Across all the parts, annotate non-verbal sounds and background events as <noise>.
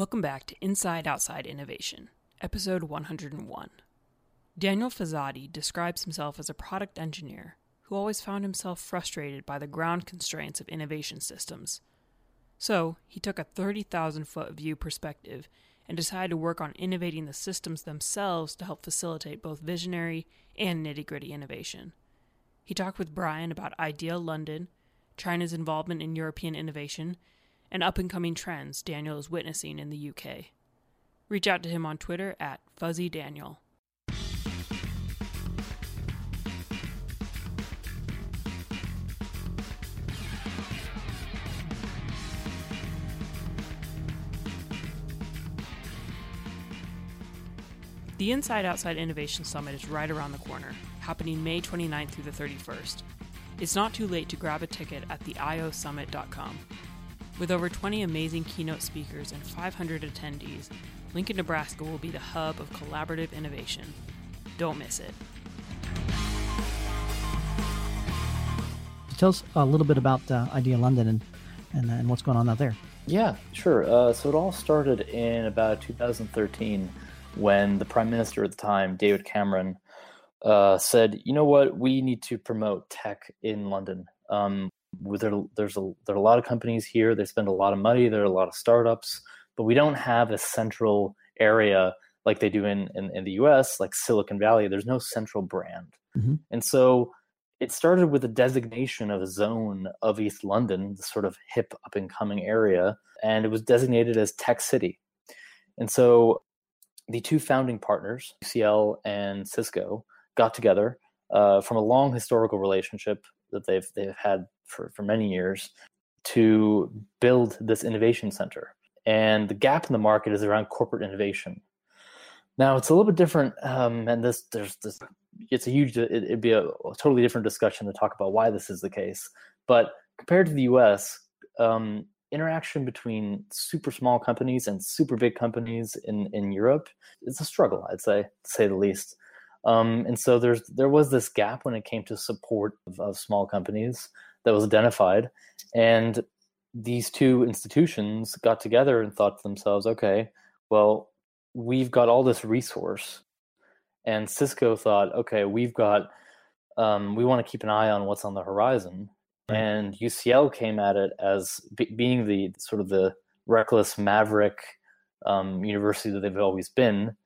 Welcome back to Inside Outside Innovation, episode 101. Daniel Fazzati describes himself as a product engineer who always found himself frustrated by the ground constraints of innovation systems. So, he took a 30,000 foot view perspective and decided to work on innovating the systems themselves to help facilitate both visionary and nitty gritty innovation. He talked with Brian about Idea London, China's involvement in European innovation, and up and coming trends Daniel is witnessing in the UK. Reach out to him on Twitter at FuzzyDaniel. The Inside Outside Innovation Summit is right around the corner, happening May 29th through the 31st. It's not too late to grab a ticket at theiosummit.com. With over 20 amazing keynote speakers and 500 attendees, Lincoln, Nebraska will be the hub of collaborative innovation. Don't miss it. Tell us a little bit about uh, Idea London and, and, and what's going on out there. Yeah, sure. Uh, so it all started in about 2013 when the prime minister at the time, David Cameron, uh, said, "You know what? We need to promote tech in London. Um, there, there's a there are a lot of companies here. They spend a lot of money. There are a lot of startups, but we don't have a central area like they do in in, in the U.S. like Silicon Valley. There's no central brand, mm-hmm. and so." It started with a designation of a zone of East London, the sort of hip up and coming area, and it was designated as Tech City. And so the two founding partners, UCL and Cisco, got together uh, from a long historical relationship that they've they've had for, for many years to build this innovation center. And the gap in the market is around corporate innovation. Now it's a little bit different, um, and this there's this it's a huge it, would be a, a, totally different discussion to talk about why this is the case. But compared to the U.S., um, interaction between super small companies and super big companies in, in Europe is a struggle, I'd say, to say the least. Um, and so there's there was this gap when it came to support of, of small companies that was identified, and these two institutions got together and thought to themselves, okay, well, we've got all this resource, and Cisco thought, okay, we've got um, we want to keep an eye on what's on the horizon. And UCL came at it as b- being the sort of the reckless maverick um, university that they've always been.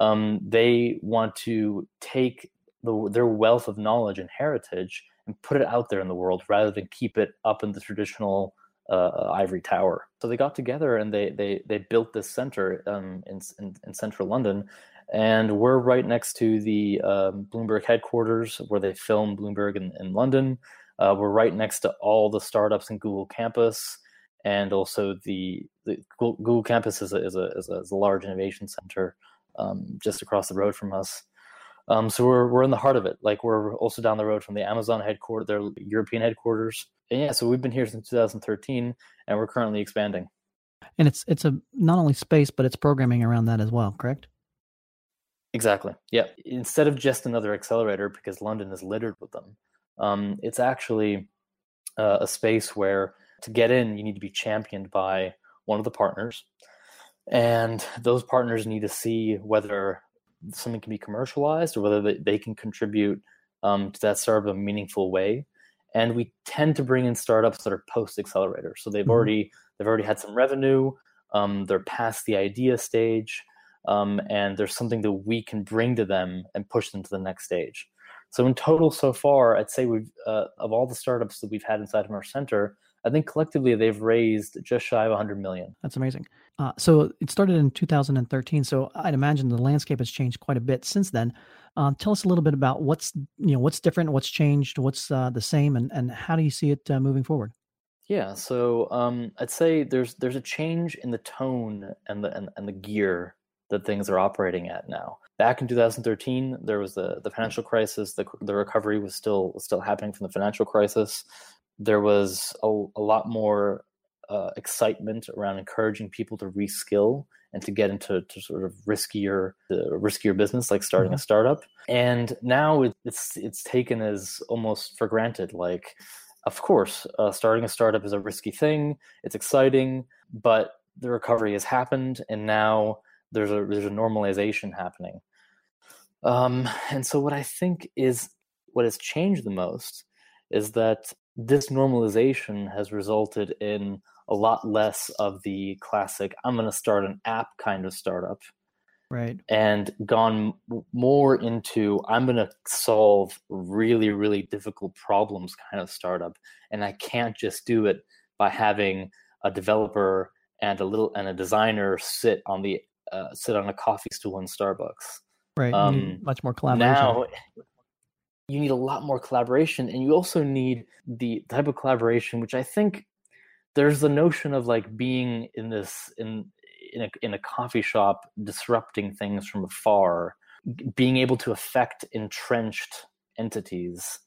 Um, they want to take the, their wealth of knowledge and heritage and put it out there in the world rather than keep it up in the traditional uh, ivory tower. So they got together and they they they built this center um, in, in, in central London, and we're right next to the um, Bloomberg headquarters where they film Bloomberg in, in London. Uh, we're right next to all the startups in Google Campus, and also the, the Google Campus is a, is a, is a, is a large innovation center um, just across the road from us. Um, so we're we're in the heart of it. Like we're also down the road from the Amazon headquarters, their European headquarters. And yeah, so we've been here since 2013, and we're currently expanding. And it's it's a not only space, but it's programming around that as well. Correct? Exactly. Yeah. Instead of just another accelerator, because London is littered with them, um, it's actually uh, a space where to get in, you need to be championed by one of the partners. And those partners need to see whether something can be commercialized or whether they, they can contribute um, to that startup in a meaningful way. And we tend to bring in startups that are post accelerator. So they've mm-hmm. already they've already had some revenue. Um, they're past the idea stage, um, and there's something that we can bring to them and push them to the next stage. So in total, so far, I'd say we've uh, of all the startups that we've had inside of our center, I think collectively they've raised just shy of 100 million. That's amazing. Uh, so it started in 2013. So I'd imagine the landscape has changed quite a bit since then. Uh, tell us a little bit about what's you know what's different, what's changed, what's uh, the same, and and how do you see it uh, moving forward? Yeah, so um, I'd say there's there's a change in the tone and the and, and the gear that things are operating at now back in 2013 there was the, the financial crisis the, the recovery was still was still happening from the financial crisis there was a, a lot more uh, excitement around encouraging people to reskill and to get into to sort of riskier riskier business like starting mm-hmm. a startup and now it, it's it's taken as almost for granted like of course uh, starting a startup is a risky thing it's exciting but the recovery has happened, and now there's a there's a normalization happening. Um, and so, what I think is what has changed the most is that this normalization has resulted in a lot less of the classic "I'm going to start an app" kind of startup, right? And gone more into "I'm going to solve really really difficult problems" kind of startup, and I can't just do it by having a developer and a little and a designer sit on the uh, sit on a coffee stool in Starbucks. Right. Um, much more collaboration. Now, you need a lot more collaboration, and you also need the type of collaboration which I think there's the notion of like being in this in in a, in a coffee shop disrupting things from afar being able to affect entrenched entities.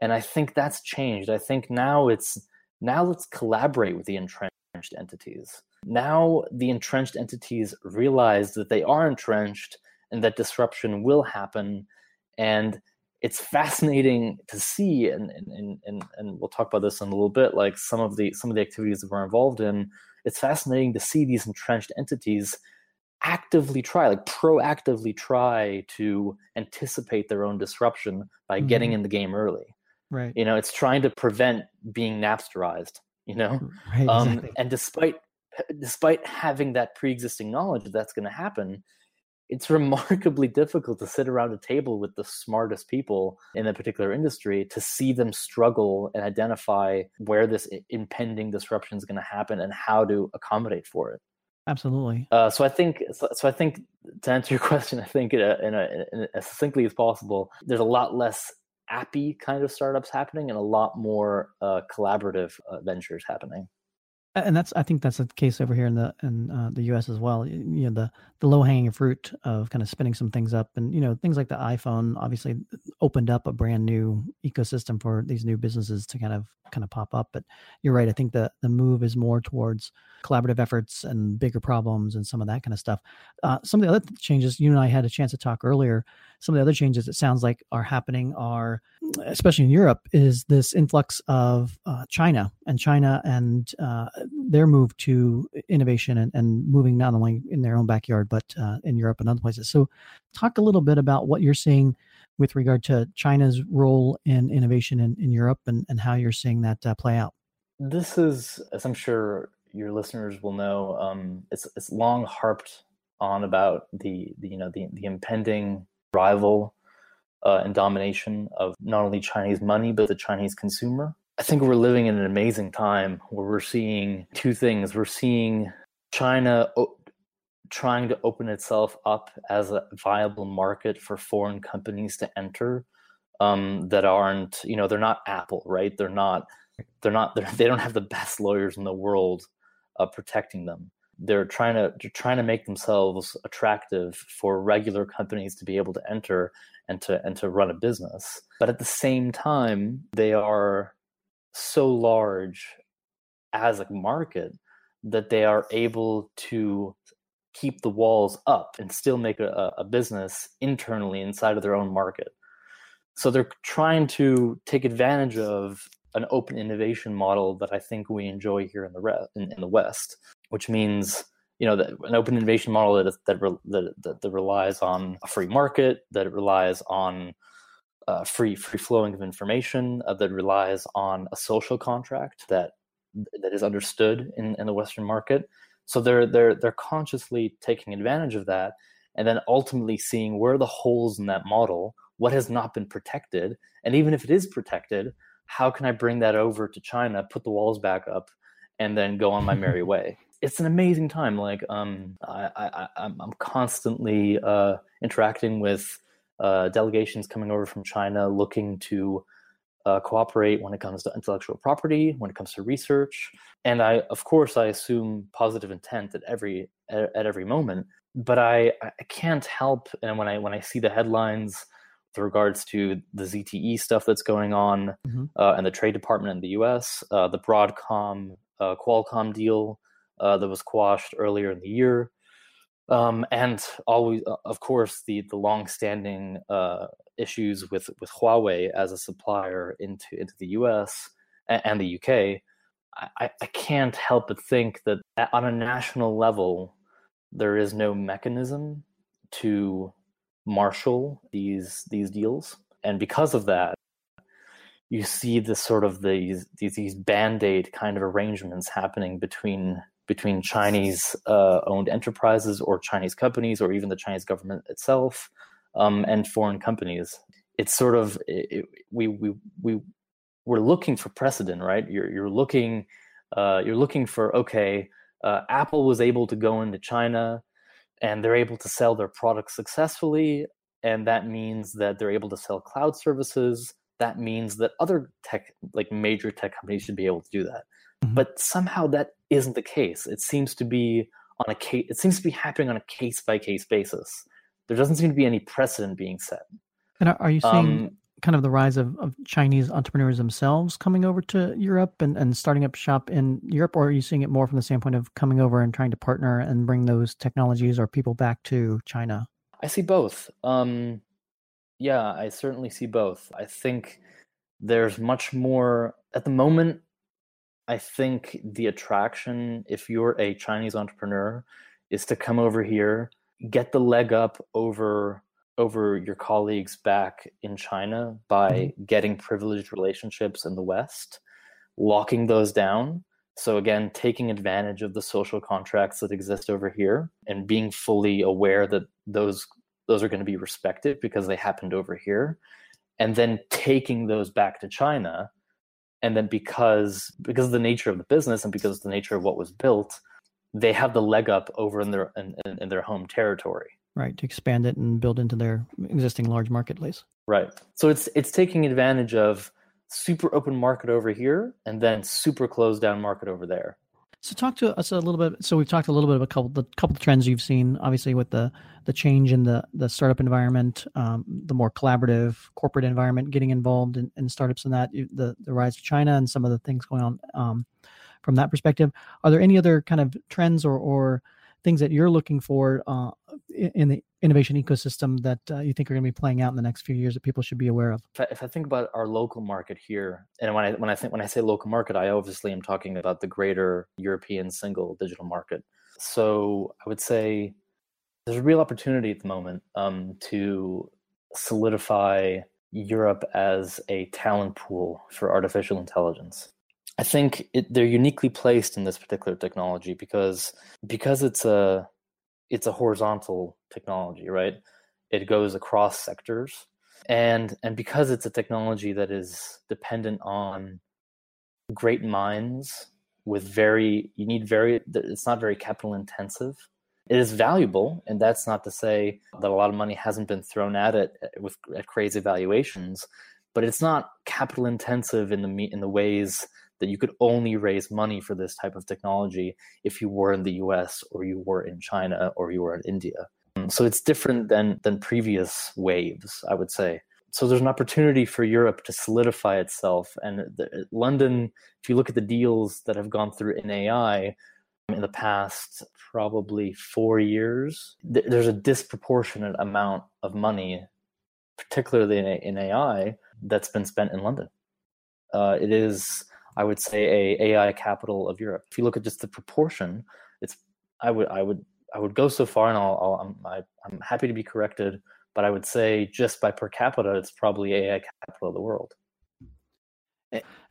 And i think that's changed. I think now it's now let's collaborate with the entrenched entities. Now the entrenched entities realize that they are entrenched and that disruption will happen and it's fascinating to see and, and and and we'll talk about this in a little bit like some of the some of the activities that we're involved in it's fascinating to see these entrenched entities actively try like proactively try to anticipate their own disruption by mm-hmm. getting in the game early right you know it's trying to prevent being napsterized you know right, um, exactly. and despite despite having that pre-existing knowledge that that's going to happen it's <laughs> remarkably difficult to sit around a table with the smartest people in a particular industry to see them struggle and identify where this impending disruption is going to happen and how to accommodate for it. Absolutely. Uh, so i think so, so, i think to answer your <laughs> question i think in, a, in, a, in as succinctly as possible there's a lot less appy kind of startups happening and a lot more uh, collaborative uh, ventures happening and that's I think that's the case over here in the in uh, the U.S. as well. You know the the low hanging fruit of kind of spinning some things up, and you know things like the iPhone obviously opened up a brand new ecosystem for these new businesses to kind of kind of pop up. But you're right. I think the the move is more towards collaborative efforts and bigger problems and some of that kind of stuff. Uh, some of the other changes you and I had a chance to talk earlier. Some of the other changes it sounds like are happening are, especially in Europe, is this influx of uh, China and China and uh, their move to innovation and, and, moving not only in their own backyard but uh, in Europe and other places. So, talk a little bit about what you're seeing with regard to China's role in innovation in, in Europe and, and how you're seeing that uh, play out. This is, as I'm sure your listeners will know, um, it's, it's long harped on about the, the you know the, the impending rival uh, and domination of not only Chinese money but the Chinese consumer. I think we're living in an amazing time where we're seeing two things. We're seeing China trying to open itself up as a viable market for foreign companies to enter um, that aren't you know they're not apple right they're not they're not they're, <laughs> they don't have the best lawyers in the world uh, protecting them they're trying to they're trying to make themselves attractive for regular companies to be able to enter and to and to run a business but at the same time they are so large as a market that they are able to keep the walls up and still make a, a business internally inside of their own market. So they're trying to take advantage of an open innovation model that I think we enjoy here in the re- in, in the West, which means you know an open innovation model that that, that, that, that relies on a free market, that relies on uh, free free flowing of information, uh, that relies on a social contract that that is understood in, in the Western market, so they're they're they're consciously taking advantage of that and then ultimately seeing where the holes in that model, what has not been protected, and even if it is protected, how can I bring that over to China, put the walls back up, and then go on my <laughs> merry way? It's an amazing time. Like um, I, I, I'm, I'm constantly uh, interacting with uh, delegations coming over from China, looking to uh, cooperate when it comes to intellectual property, when it comes to research, and I, of course, I assume positive intent at every at, at every moment. But I, I can't help, and when I when I see the headlines with regards to the ZTE stuff that's going on, mm-hmm. uh, and the Trade Department in the U.S., uh, the Broadcom uh, Qualcomm deal uh, that was quashed earlier in the year, um, and always, of course, the the longstanding uh, issues with with Huawei as a supplier into into the U.S. and, the UK. I, I can't help but think that on a national level, there is no mechanism to marshal these these deals, and because of that, you see this sort of these these, these band-aid kind of arrangements happening between between Chinese uh, owned enterprises or Chinese companies or even the Chinese government itself um, and foreign companies. It's sort of it, we we we we're looking for precedent, right? You're you're looking uh, you're looking for okay, uh, Apple was able to go into China and they're able to sell their products successfully, and that means that they're able to sell cloud services. That means that other tech, like major tech companies, should be able to do that. Mm-hmm. But somehow that isn't the case. It seems to be on a case. It seems to be happening on a case by case basis. There doesn't seem to be any precedent being set. And are you seeing um, kind of the rise of, of Chinese entrepreneurs themselves coming over to Europe and, and starting up shop in Europe, or are you seeing it more from the standpoint of coming over and trying to partner and bring those technologies or people back to China? I see both. Um, yeah, I certainly see both. I think there's much more at the moment. I think the attraction, if you're a Chinese entrepreneur, is to come over here, get the leg up over over your colleagues back in China by mm-hmm. getting privileged relationships in the West, locking those down. So again, taking advantage of the social contracts that exist over here and being fully aware that those those are going to be respected because they happened over here and then taking those back to China and then because because of the nature of the business and because of the nature of what was built they have the leg up over in their in, in their home territory. Right to expand it and build into their existing large marketplace. Right. So it's it's taking advantage of super open market over here and then super closed down market over there so talk to us a little bit. So we've talked a little bit of a couple the couple of trends you've seen, obviously with the the change in the the startup environment, um, the more collaborative corporate environment, getting involved in, in, startups and that, the the rise of China and some of the things going on um, from that perspective. Are there any other kind of trends or or things that you're looking for uh, in the innovation ecosystem that uh, you think are going to be playing out in the next few years that people should be aware of? If I, if I, think about our local market here, and when I when I think when I say local market, I obviously am talking about the greater European single digital market. So I would say there's a real opportunity at the moment um, to solidify Europe as a talent pool for artificial intelligence. I think it, they're uniquely placed in this particular technology because because it's a it's a horizontal technology, right? It goes across sectors, and and because it's a technology that is dependent on great minds with very you need very it's not very capital intensive it is valuable and that's not to say that a lot of money hasn't been thrown at it eh, with at crazy valuations but it's not capital intensive in the in the ways that you could only raise money for this type of technology if you were in the US or you were in China or you were in India. Mm, so it's different than than previous waves, I would say. So there's an opportunity for Europe to solidify itself. And the, London, if you look at the deals that have gone through in AI in the past probably four years, th- there's a disproportionate amount of money, particularly in, in AI, that's been spent in London. Uh, it is I would say a AI capital of Europe. If you look at just the proportion, it's I would I would I would go so far, and I'll, I'll I'm I, am i am happy to be corrected, but I would say just by per capita, it's probably AI capital of the world.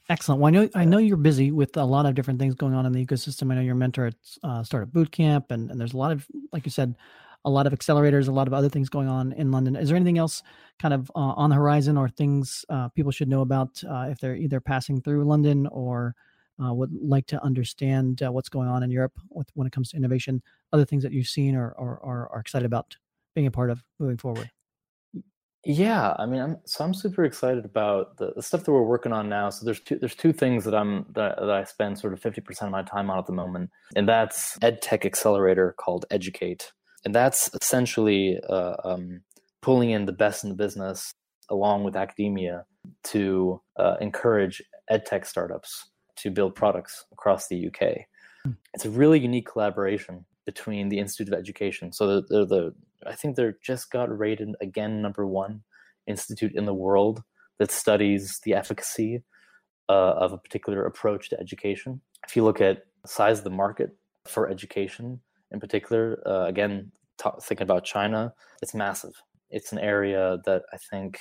Excellent. Well, I know I know you're busy with a lot of different things going on in the ecosystem. I know you're mentor at uh, Startup Bootcamp, and, and there's a lot of, like you said, a lot of accelerators, a lot of other things going on in London. Is there anything else kind of uh, on the horizon or things uh, people should know about uh, if they're either passing through London or uh, would like to understand uh, what's going on in Europe with, when it comes to innovation? Other things that you've seen or, or, or are excited about being a part of moving forward? Yeah, I mean, I'm so I'm super excited about the, the, stuff that we're working on now. So there's two there's two things that I'm that, that I spend sort of 50% of my time on at the moment, and that's ed tech accelerator called Educate, and that's essentially uh, um, pulling in the best in the business along with academia to uh, encourage edtech startups to build products across the UK. Hmm. It's a really unique collaboration between the Institute of Education. So they're the I think they're just got rated again number one institute in the world that studies the efficacy uh, of a particular approach to education. if you look at size of the market for education in particular, uh, again, t- thinking about China, it's massive. It's an area that I think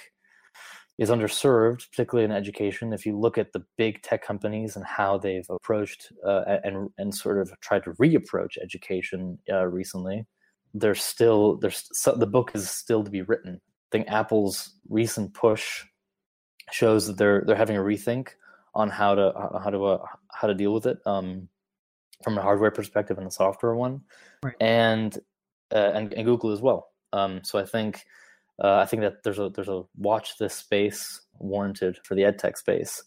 is underserved, particularly in education. If you look at the big tech companies and how they've approached uh, and and sort of tried to reapproach education uh, recently, there's still there's so, the book is still to be written. I think Apple's recent push shows that they're they're having a rethink on how to how to uh, how to deal with it um, from a hardware perspective and a software one, right. and, uh, and and Google as well. Um, so I think uh, I think that there's a there's a watch this space warranted for the edtech space.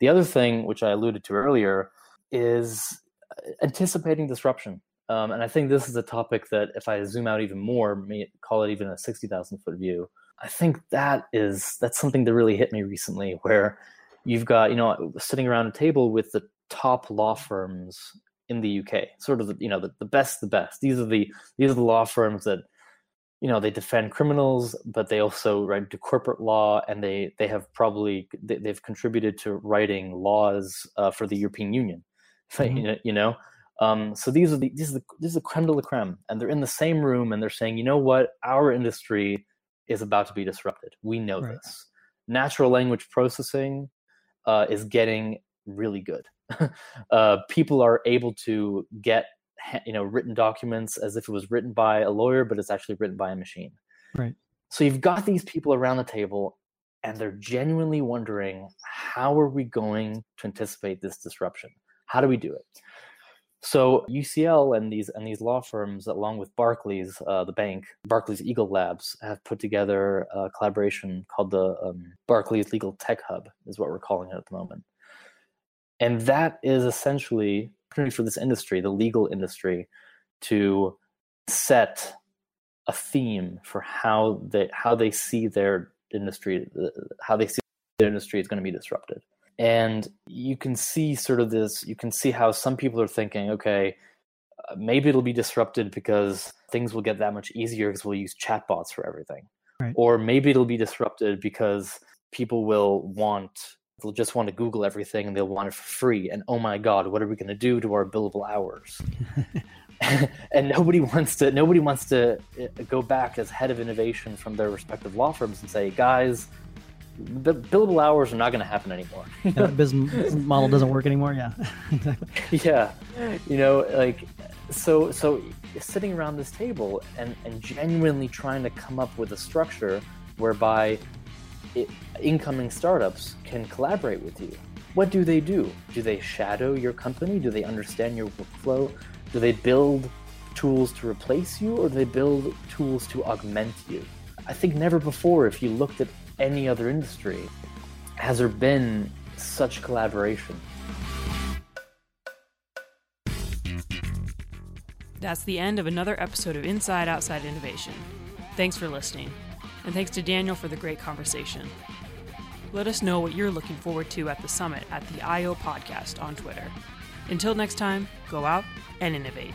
The other thing, which I alluded to earlier, is uh, anticipating disruption. Um, and I think this is a topic that, if I zoom out even more, may call it even a sixty thousand foot view. I think that is that's something that really hit me recently, where you've got you know sitting around a table with the top law firms in the UK, sort of the, you know the, the best, the best. These are the these are the law firms that you know they defend criminals but they also write do corporate law and they they have probably they, have contributed to writing laws uh, for the european union <laughs> mm-hmm. you know um, so these are the these are the this is the creme de la creme and they're in the same room and they're saying you know what our industry is about to be disrupted we know right. this natural language processing uh, is getting really good <laughs> uh, people are able to get you know written documents as if it was written by a lawyer but it's actually written by a machine. Right. So you've got these people around the table and they're genuinely wondering how are we going to anticipate this disruption? How do we do it? So UCL and these and these law firms, along with Barclays, uh, the bank, Barclays Eagle Labs, have put together a collaboration called the um, Barclays Legal Tech Hub, is what we're calling it at the moment. And that is essentially for this industry, the legal industry, to set a theme for how they how they see their industry, how they see their industry is going to be disrupted. And you can see sort of this. You can see how some people are thinking, okay, uh, maybe it'll be disrupted because things will get that much easier because we'll use chatbots for everything. Right. Or maybe it'll be disrupted because people will want they'll just want to Google everything and they'll want it for free. And oh my God, what are we going to do to our billable hours? <laughs> and nobody wants to nobody wants to uh, go back as head of innovation from their respective law firms and say, guys, the billable hours are not going to happen anymore. <laughs> yeah, business model doesn't work anymore. Yeah, <laughs> exactly. Yeah, you know, like so so sitting around this table and and genuinely trying to come up with a structure whereby incoming startups can collaborate with you. What do they do? Do they shadow your company? Do they understand your workflow? Do they build tools to replace you or do they build tools to augment you? I think never before, if you looked at any other industry, has there been such collaboration. That's the end of another episode of Inside Outside Innovation. Thanks for listening. And thanks to Daniel for the great conversation. Let us know what you're looking forward to at the summit at the IO Podcast on Twitter. Until next time, go out and innovate.